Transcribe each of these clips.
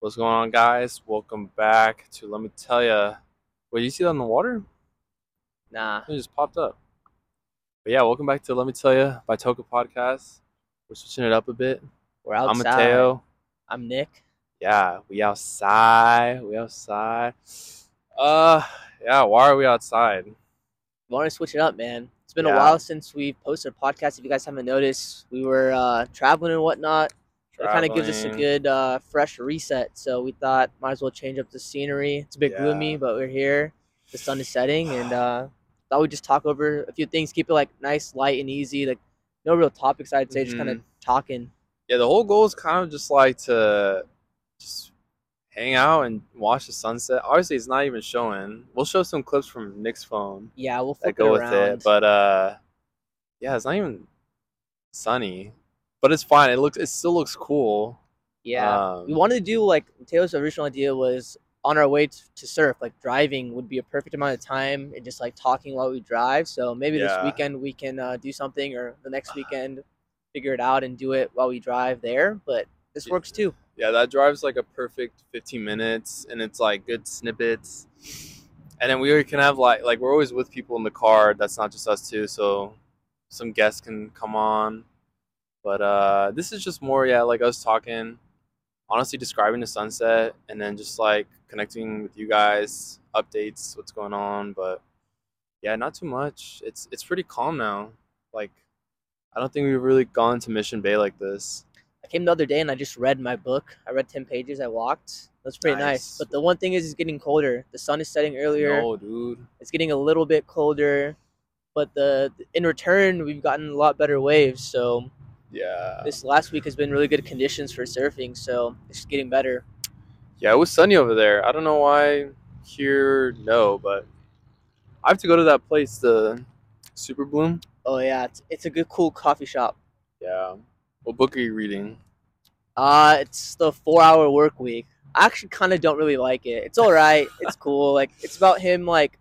What's going on, guys? Welcome back to Let Me Tell Ya. Wait, you see that in the water? Nah. It just popped up. But yeah, welcome back to Let Me Tell Ya by Toca Podcast. We're switching it up a bit. We're outside. I'm. Mateo. I'm Nick. Yeah, we outside. We outside. Uh, yeah. Why are we outside? We want to switch it up, man. It's been Yeah. a while since we posted a podcast. If you guys haven't noticed, we were uh, traveling and whatnot. It kind of gives us a good uh, fresh reset. So we thought might as well change up the scenery. It's a bit Yeah. gloomy, but we're here. The sun is setting, and uh, thought we'd just talk over a few things. Keep it like nice, light, and easy. Like no real topics. I'd say just kind of Mm-hmm. talking. Yeah, the whole goal is kind of just like to just hang out and watch the sunset. Obviously, it's not even showing. We'll show some clips from Nick's phone. Yeah, we'll that go it with it. But uh, yeah, it's not even sunny, but it's fine. It looks, it still looks cool. Yeah, we Um, wanted to do like Taylor's original idea was on our way t- to surf, like driving would be a perfect amount of time and just like talking while we drive. So maybe this weekend we can uh, do something, or the next weekend figure it out and do it while we drive there. But this Yeah. works too. Yeah, that drives like a perfect 15 minutes, and it's like good snippets. And then we can have like like we're always with people in the car. That's not just us too. So some guests can come on. But uh, this is just more yeah, like us talking, honestly describing the sunset, and then just like connecting with you guys, updates, what's going on. But yeah, not too much. It's it's pretty calm now. Like I don't think we've really gone to Mission Bay like this. I came the other day and I just read my book. I read ten pages. I walked. That's pretty nice. Nice. But the one thing is, it's getting colder. The sun is setting earlier. No, dude. It's getting a little bit colder. But the in return, we've gotten a lot better waves. So Yeah. this last week has been really good conditions for surfing, so it's getting better. Yeah, it was sunny over there. I don't know why here, no, but I have to go to that place, the Super Bloom. Oh yeah, it's, it's a good cool coffee shop. Yeah. What book are you reading? Uh it's the four hour work week. I actually kind of don't really like it. It's all right. It's cool. Like it's about him like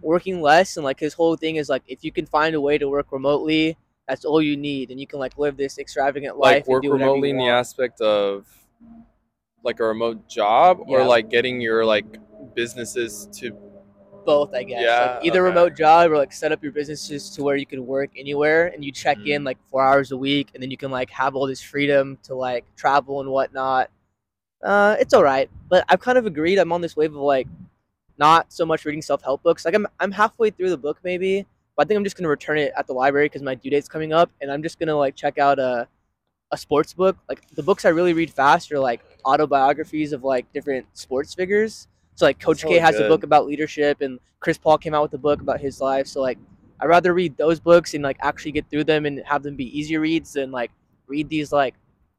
working less and like his whole thing is like if you can find a way to work remotely, that's all you need, and you can like live this extravagant life Like work and do whatever remotely in the aspect of like a remote job or Yeah. like getting your like businesses to both, I guess. Yeah, like either okay. remote job or like set up your businesses to where you can work anywhere and you check in Mhm. like four hours a week and then you can like have all this freedom to like travel and whatnot. Uh, it's all right, but I've kind of agreed. I'm on this wave of like not so much reading self help books. Like I'm I'm halfway through the book maybe, but I think I'm just gonna return it at the library because my due date's coming up, and I'm just gonna like check out a a sports book. Like the books I really read fast are like autobiographies of like different sports figures. So like Coach K has a book about leadership, and Chris Paul came out with a book about his life. So like I'd rather read those books and like actually get through them and have them be easy reads than like read these like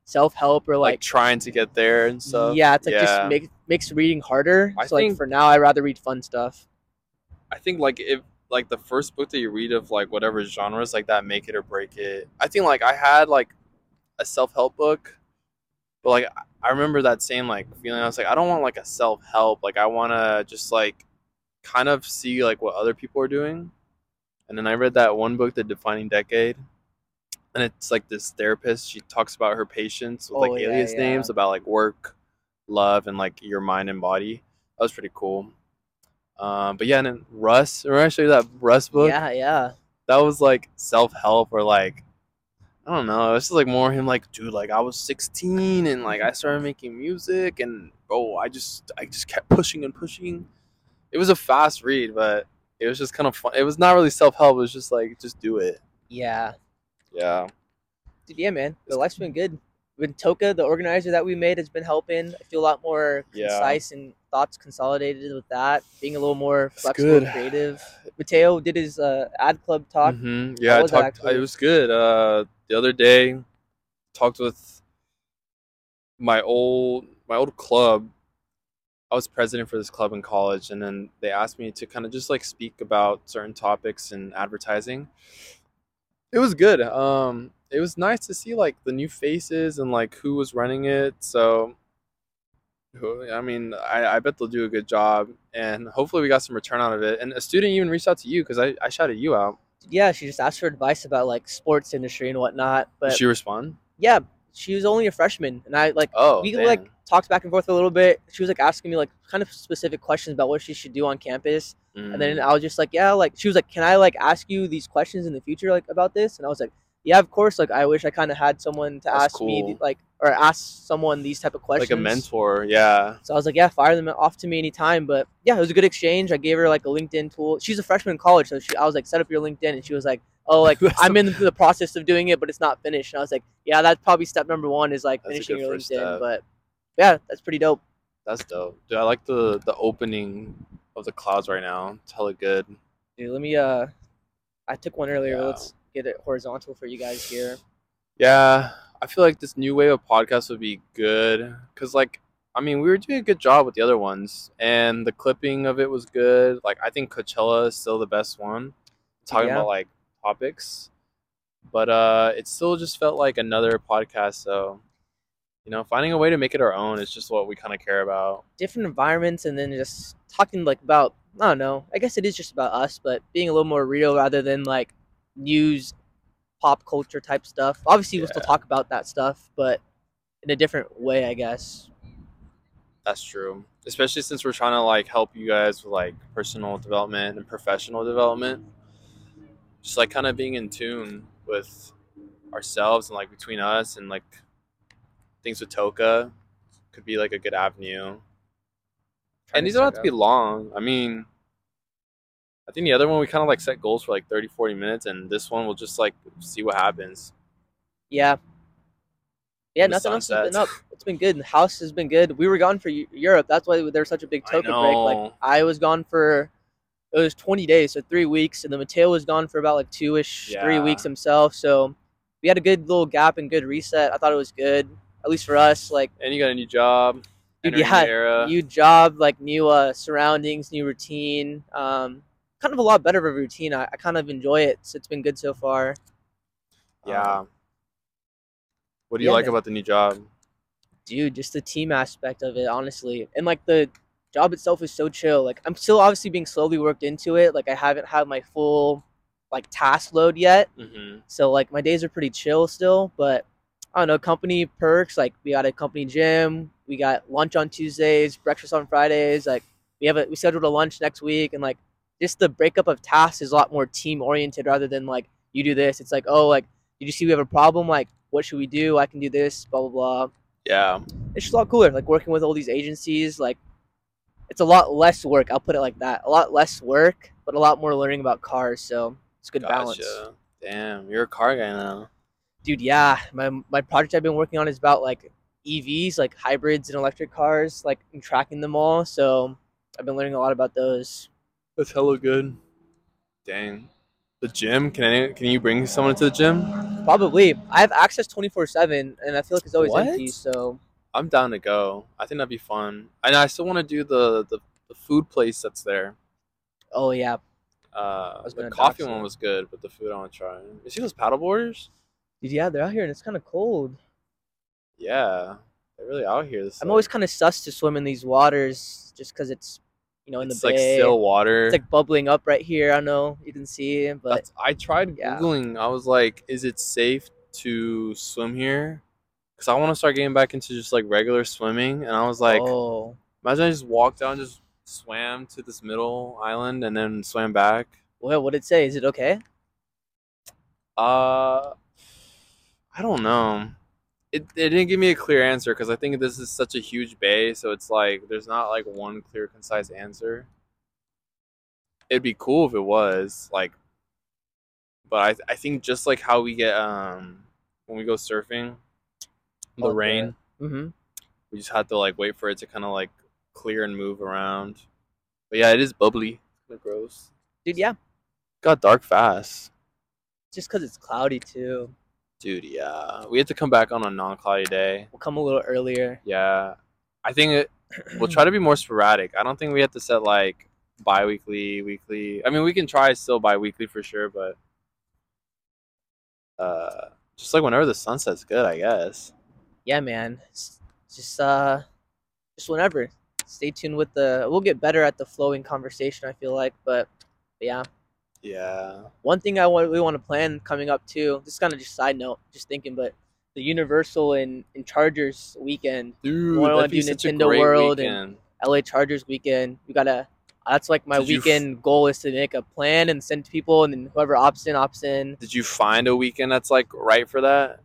self help or like, like, trying to get there and stuff. yeah, it's like Yeah. just make, makes reading harder. I so like for now, I'd rather read fun stuff. I think like if like the first book that you read of like whatever genres like that make it or break it. I think like I had like a self help book, but like I remember that same like feeling. I was like, I don't want like a self help. Like I want to just like kind of see like what other people are doing. And then I read that one book, The Defining Decade, and it's like this therapist. She talks about her patients with Oh, like yeah, alias yeah. names about like work, love, and like your mind and body. That was pretty cool. Um, but yeah, and then Russ, remember I showed you that Russ book? Yeah, yeah. That was like self help or like I don't know. It's just like more him like, dude, like I was 16 and like I started making music and oh, I just I just kept pushing and pushing. It was a fast read, but it was just kind of fun. It was not really self help. It was just like just do it. Yeah. Yeah. Dude, yeah, man. The life's been good. With Toca, the organizer that we made has been helping. I feel a lot more Yeah. concise and thoughts consolidated with that. Being a little more flexible and creative. Mateo did his uh, ad club talk. hmm Yeah, I was talked. actually? It was good. Uh, the other day, talked with my old my old club. I was president for this club in college, and then they asked me to kind of just like speak about certain topics in advertising. It was good. Um, it was nice to see like the new faces and like who was running it. So, I mean, I, I bet they'll do a good job, and hopefully we got some return out of it. And a student even reached out to you because I, I shouted you out. Yeah, she just asked for advice about like sports industry and whatnot. But Did she respond? yeah, she was only a freshman, and I like Oh, we dang. like talked back and forth a little bit. She was like asking me like kind of specific questions about what she should do on campus, and then Mm. I was just like, yeah, like she was like, can I like ask you these questions in the future like about this? And I was like, yeah, of course. Like I wish I kind of had someone to That's ask me like or ask someone these type of questions. like a mentor. Yeah. So I was like, yeah, fire them off to me anytime. But yeah, it was a good exchange. I gave her like a LinkedIn tool. She's a freshman in college, so she, I was like, set up your LinkedIn, and she was like, oh, like I'm in the, the process of doing it, but it's not finished. And I was like, yeah, that's probably step number one is like That's finishing your LinkedIn. step. But yeah, that's pretty dope. That's dope. Dude, I like the the opening of the clouds right now. It's hella good. Dude, let me uh, I took one earlier. Yeah. Let's get it horizontal for you guys here. Yeah, I feel like this new wave of podcasts would be good because, like, I mean, we were doing a good job with the other ones, and the clipping of it was good. Like, I think Coachella is still the best one, talking Yeah. about like topics, but uh, it still just felt like another podcast. So, you know, finding a way to make it our own is just what we kind of care about. different environments and then just talking like about I don't know. I guess it is just about us, but being a little more real rather than like news, pop culture type stuff. Obviously, we'll still Yeah. talk about that stuff, but in a different way, I guess. That's true. Especially since we're trying to like help you guys with like personal development and professional development. Just like kind of being in tune with ourselves and like between us and like things with Toca could be like a good avenue. And these don't have to be long. I mean, I think the other one we kind of like set goals for like 30, 40 minutes, and this one we'll just like see what happens. Yeah. Yeah, nothing else has been up. It's been good. The house has been good. We were gone for Europe. That's why there was such a big token break. Like. I was gone for it was 20 days, so three weeks, and then Mateo was gone for about like two ish, three weeks himself. So we had a good little gap and good reset. I thought it was good, at least for us. Like And you got a new job. Dude, yeah, new job, like new uh, surroundings, new routine. Um, kind of a lot better of a routine. I, I kind of enjoy it. So it's been good so far. Yeah. Um, what do you yeah, like about the new job? dude, just the team aspect of it, honestly, and like the job itself is so chill. Like I'm still obviously being slowly worked into it. Like I haven't had my full like task load yet. Mm-hmm. So like my days are pretty chill still, but I don't know, company perks, like we got a company gym, we got lunch on Tuesdays, breakfast on Fridays, like we have a we scheduled a lunch next week and like just the breakup of tasks is a lot more team oriented rather than like you do this. It's like, oh like did you see we have a problem? Like what should we do? I can do this, blah blah blah. Yeah. It's just a lot cooler. Like working with all these agencies, like it's a lot less work, I'll put it like that. A lot less work, but a lot more learning about cars, so it's good balance. Damn, you're a car guy now. dude yeah my my project i've been working on is about like evs like hybrids and electric cars like and tracking them all so i've been learning a lot about those That's hella good. Dang. The gym? Can I, can you bring someone to the gym? probably i have access 24-7 and i feel like it's always What? empty so I'm down to go. I think that'd be fun. And I still want to do the, the the food place that's there. oh yeah Uh, was the gonna coffee dox one it. was good, but the food I want to try. You see those paddle boarders? dude yeah they're out here and it's kind of cold Yeah, they're really out here. This i'm always kind of sus to swim in these waters just because it's you know in it's the like bay still water. it's like bubbling up right here i don't know you can see but That's, I tried yeah. googling. I was like, "Is it safe to swim here?" Because I want to start getting back into just like regular swimming. And I was like, oh imagine I just walked down, just swam to this middle island, and then swam back. well what did it say is it okay Uh, I don't know. It, it didn't give me a clear answer because I think this is such a huge bay, so it's like there's not like one clear, concise answer. It'd be cool if it was like, but I I think just like how we get um when we go surfing, the the- rain, mm-hmm we just have to like wait for it to kind of like clear and move around. But yeah, it is bubbly. Kind of gross. dude yeah Got dark fast. just because it's cloudy too Dude, yeah. We had to come back on a non cloudy day. we'll come a little earlier Yeah. I think it, we'll try to be more sporadic. I don't think we have to set like bi weekly, weekly. I mean, we can try still bi weekly for sure, but uh, just like whenever the sun sets good, I guess. yeah, man. Just uh, just whenever. Stay tuned with the. We'll get better at the flowing conversation. I feel like, but, but yeah. Yeah. One thing I want we want to plan coming up too. This is kind of just side note, just thinking, but the Universal and, and Chargers weekend, Dude, wanna that'd do be such a Nintendo World and- LA Chargers weekend. We gotta. That's like my Did you f- weekend goal is to make a plan and send to people, and then whoever opts in opts in. Did you find a weekend that's like right for that?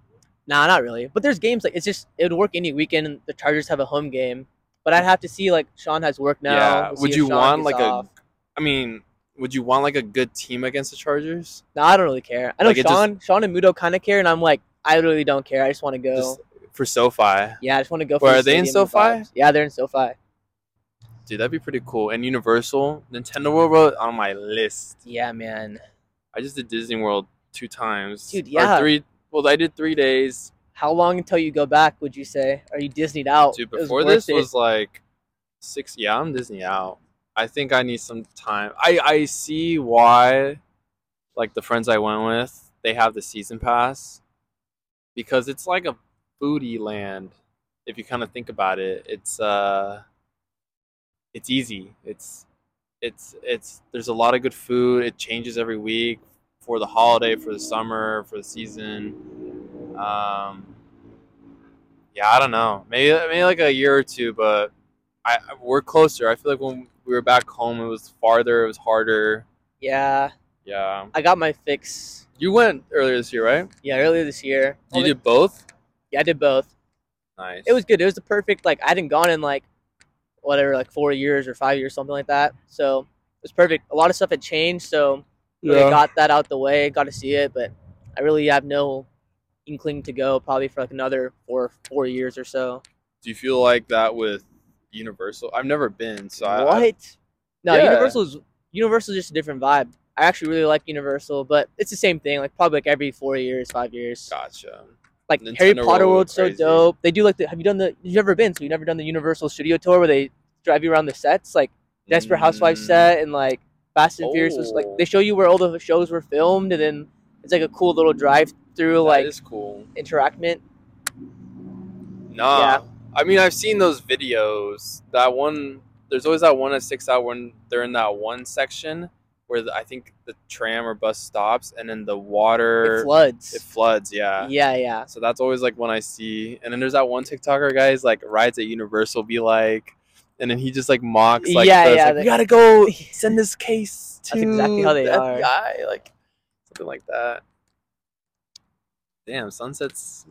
Nah, not really. But there's games like it's just it would work any weekend. The Chargers have a home game, but I'd have to see like Sean has work now. yeah. We'll Would you want like off. a? I mean, would you want like a good team against the Chargers? No, I don't really care. I know Like, it just- Sean, Sean and Mudo kind of care, and I'm like, I really don't care. I just want to go. Just for SoFi. yeah, I just want to go. Where for the are they in SoFi? vibes. Yeah, they're in SoFi. Dude, that'd be pretty cool. And Universal, Nintendo World World on my list. Yeah, man. I just did Disney World two times. Dude, Or yeah. three. Well, I did three days. How long until you go back? Would you say? Are you Disneyed out? Dude, It was before this it. was like six. Yeah, I'm Disney out. I think I need some time. I I see why, like the friends I went with, they have the season pass, because it's like a foodie land. If you kind of think about it, it's uh, it's easy. It's it's it's there's a lot of good food. It changes every week for the holiday, for the summer, for the season. Um, yeah, I don't know. Maybe maybe like a year or two, but I we're closer. I feel like when we were back home, it was farther. It was harder. yeah, Yeah, I got my fix. you went earlier this year, right? Yeah, earlier this year. You Only- did both. Yeah, I did both. Nice. It was good. It was the perfect. Like I hadn't gone in like whatever, like four years or five years, something like that. So it was perfect. A lot of stuff had changed, so really yeah. got that out the way. Got to see it, but I really have no inkling to go probably for like another four four years or so. Do you feel like that with Universal? I've never been, so I, what? I, no, Yeah. Universal is Universal is just a different vibe. I actually really like Universal, but it's the same thing. Like probably like every four years, five years. gotcha. Like Nintendo Harry Potter World World's so dope. They do like the. Have you done the? You've never been, so you've never done the Universal Studio Tour where they drive you around the sets, like Desperate Housewives Mm, set and like Fast and Furious was like Oh. they show you where all the shows were filmed, and then it's like a cool little drive through like is cool. interactment. Nah. Yeah. I mean, I've seen those videos. That one, there's always that one that sticks out when they're in that one section where the, I think the tram or bus stops and then the water It floods. it floods. Yeah. yeah, yeah. So that's always like when I see. And then there's that one TikToker guy guys like rides at Universal, be like, and then he just like mocks like, Yeah, yeah, like, we gotta go send this case to That's exactly how they the are. FBI, like something like that. Damn, sunsets.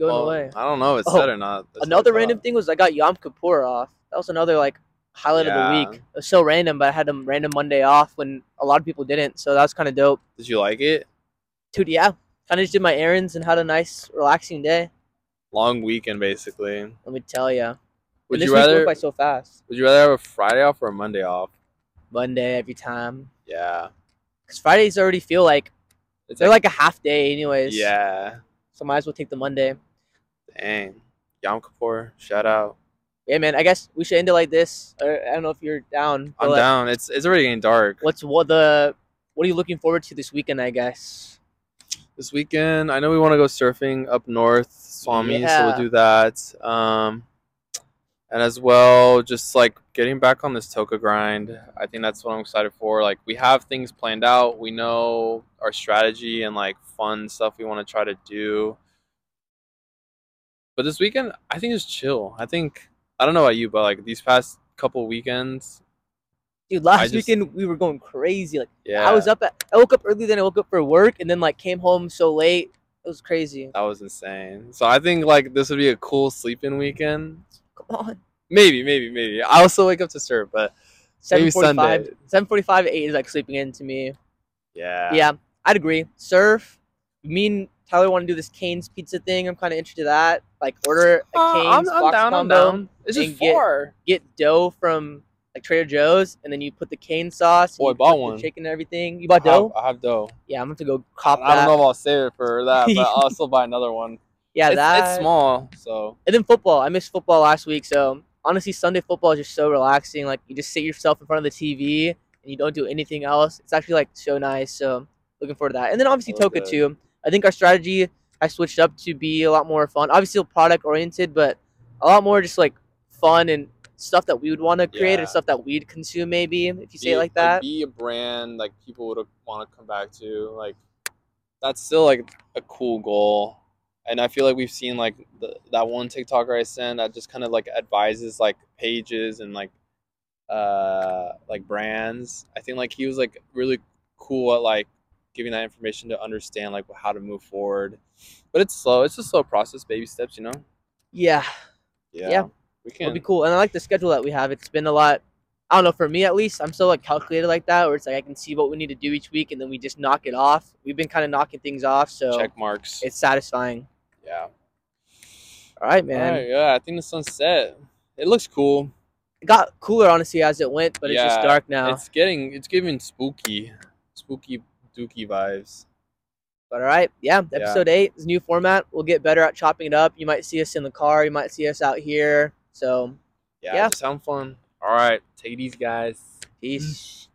Going well, away. I don't know if it's Oh, set or not. Another random thought. thing was I got Yom Kippur off. That was another like highlight of the week. It was so random, but I had a random Monday off when a lot of people didn't. So that was kind of dope. Did you like it? Dude, yeah. Kind of just did my errands and had a nice, relaxing day. Long weekend, basically. Let me tell you. Would you rather? by so fast. Would you rather have a Friday off or a Monday off? Monday every time. Yeah, Because Fridays already feel like it's they're like a half day, anyways. yeah. So might as well take the Monday. Dang, Yom Kippur, shout out. Yeah, man. I guess we should end it like this. I don't know if you're down. I'm like, down. It's it's already getting dark. What's what the? What are you looking forward to this weekend? I guess. this weekend. I know we want to go surfing up north, Swami, so we'll do that. Um, and as well, just like getting back on this Toca grind. I think that's what I'm excited for. Like we have things planned out. We know our strategy and like fun stuff we want to try to do. But this weekend, I think it's chill. I think I don't know about you, but like these past couple weekends, Dude, last just- weekend we were going crazy. Like yeah, I was up at I woke up early, then I woke up for work, and then like came home so late. It was crazy. that was insane. So I think like this would be a cool sleeping weekend. Come on. Maybe, maybe, maybe. I also wake up to surf, but Maybe. Sunday. Seven forty five eight is like sleeping in to me. yeah, Yeah, I'd agree. Surf. Me and Tyler want to do this Cane's pizza thing. I'm kind of interested in that. Like order a Uh, Cane's I'm, I'm box down. I'm combo. down. It's and just get- far. Get dough from like Trader Joe's, and then you put the cane sauce. and Oh, you bought put the one. chicken and everything. You bought I have, dough? I have dough. Yeah, I'm gonna to go cop I that. don't know if I'll save it for that, but I'll still buy another one. Yeah, it's, that. it's small, so And then football. I missed football last week, so honestly, Sunday football is just so relaxing. Like you just sit yourself in front of the TV and you don't do anything else. It's actually like so nice. So looking forward to that. And then obviously Toca good. too. I think our strategy has switched up to be a lot more fun. Obviously, product oriented, but a lot more just like fun and stuff that we would want to create Yeah. and stuff that we'd consume. Maybe if you say be, it like that. be a brand like people would want to come back to. Like that's still like a cool goal. And I feel like we've seen like the, that one TikToker I sent that just kind of like advises like pages and like uh like brands. I think like he was like really cool at like giving that information to understand like how to move forward. But it's slow. It's a slow process, baby steps, you know. Yeah, Yeah. We can. it'll be cool. And I like the schedule that we have. It's been a lot. I don't know. For me, at least, I'm so like calculated like that, where it's like I can see what we need to do each week, and then we just knock it off. We've been kind of knocking things off, so check marks. it's satisfying. yeah. All right, man. Alright, yeah, I think the sun's set. It looks cool. It got cooler honestly as it went, but it's just dark now. It's getting it's giving spooky, spooky dookie vibes. But all right, yeah, Yeah. episode eight is new format. We'll get better at chopping it up. You might see us in the car. You might see us out here. So Yeah, Yeah. just having fun. All right, take it easy, guys. peace. Mm.